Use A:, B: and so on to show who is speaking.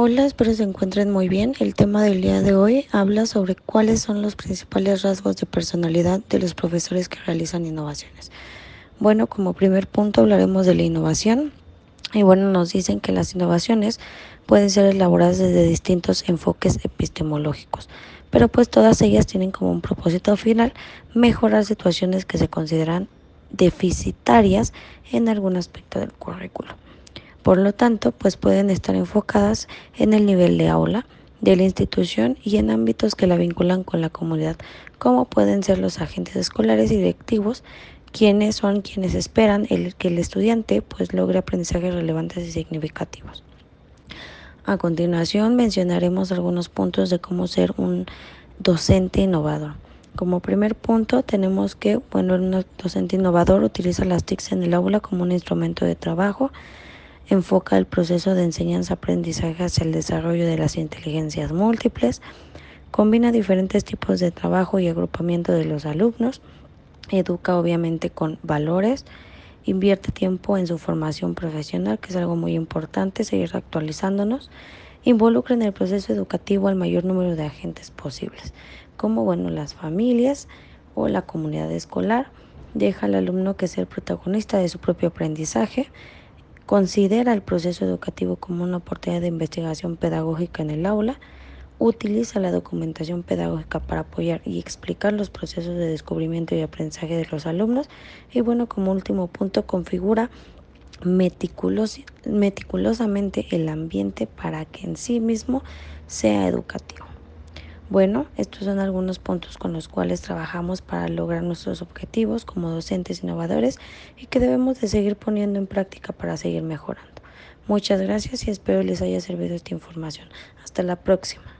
A: Hola, espero se encuentren muy bien. El tema del día de hoy habla sobre cuáles son los principales rasgos de personalidad de los profesores que realizan innovaciones. Bueno, como primer punto hablaremos de la innovación. Y bueno, nos dicen que las innovaciones pueden ser elaboradas desde distintos enfoques epistemológicos, pero pues todas ellas tienen como un propósito final mejorar situaciones que se consideran deficitarias en algún aspecto del currículo. Por lo tanto, pues pueden estar enfocadas en el nivel de aula de la institución y en ámbitos que la vinculan con la comunidad, como pueden ser los agentes escolares y directivos, quienes son quienes esperan el, que el estudiante pues logre aprendizajes relevantes y significativos. A continuación mencionaremos algunos puntos de cómo ser un docente innovador. Como primer punto tenemos que, bueno, un docente innovador utiliza las TICs en el aula como un instrumento de trabajo, enfoca el proceso de enseñanza-aprendizaje hacia el desarrollo de las inteligencias múltiples, combina diferentes tipos de trabajo y agrupamiento de los alumnos, educa obviamente con valores, invierte tiempo en su formación profesional, que es algo muy importante, seguir actualizándonos, involucra en el proceso educativo al mayor número de agentes posibles, como bueno las familias o la comunidad escolar, deja al alumno que sea el protagonista de su propio aprendizaje, Considera el proceso educativo como una oportunidad de investigación pedagógica en el aula. Utiliza la documentación pedagógica para apoyar y explicar los procesos de descubrimiento y aprendizaje de los alumnos. Y bueno, como último punto, configura meticulos, meticulosamente el ambiente para que en sí mismo sea educativo. Bueno, estos son algunos puntos con los cuales trabajamos para lograr nuestros objetivos como docentes innovadores y que debemos de seguir poniendo en práctica para seguir mejorando. Muchas gracias y espero les haya servido esta información. Hasta la próxima.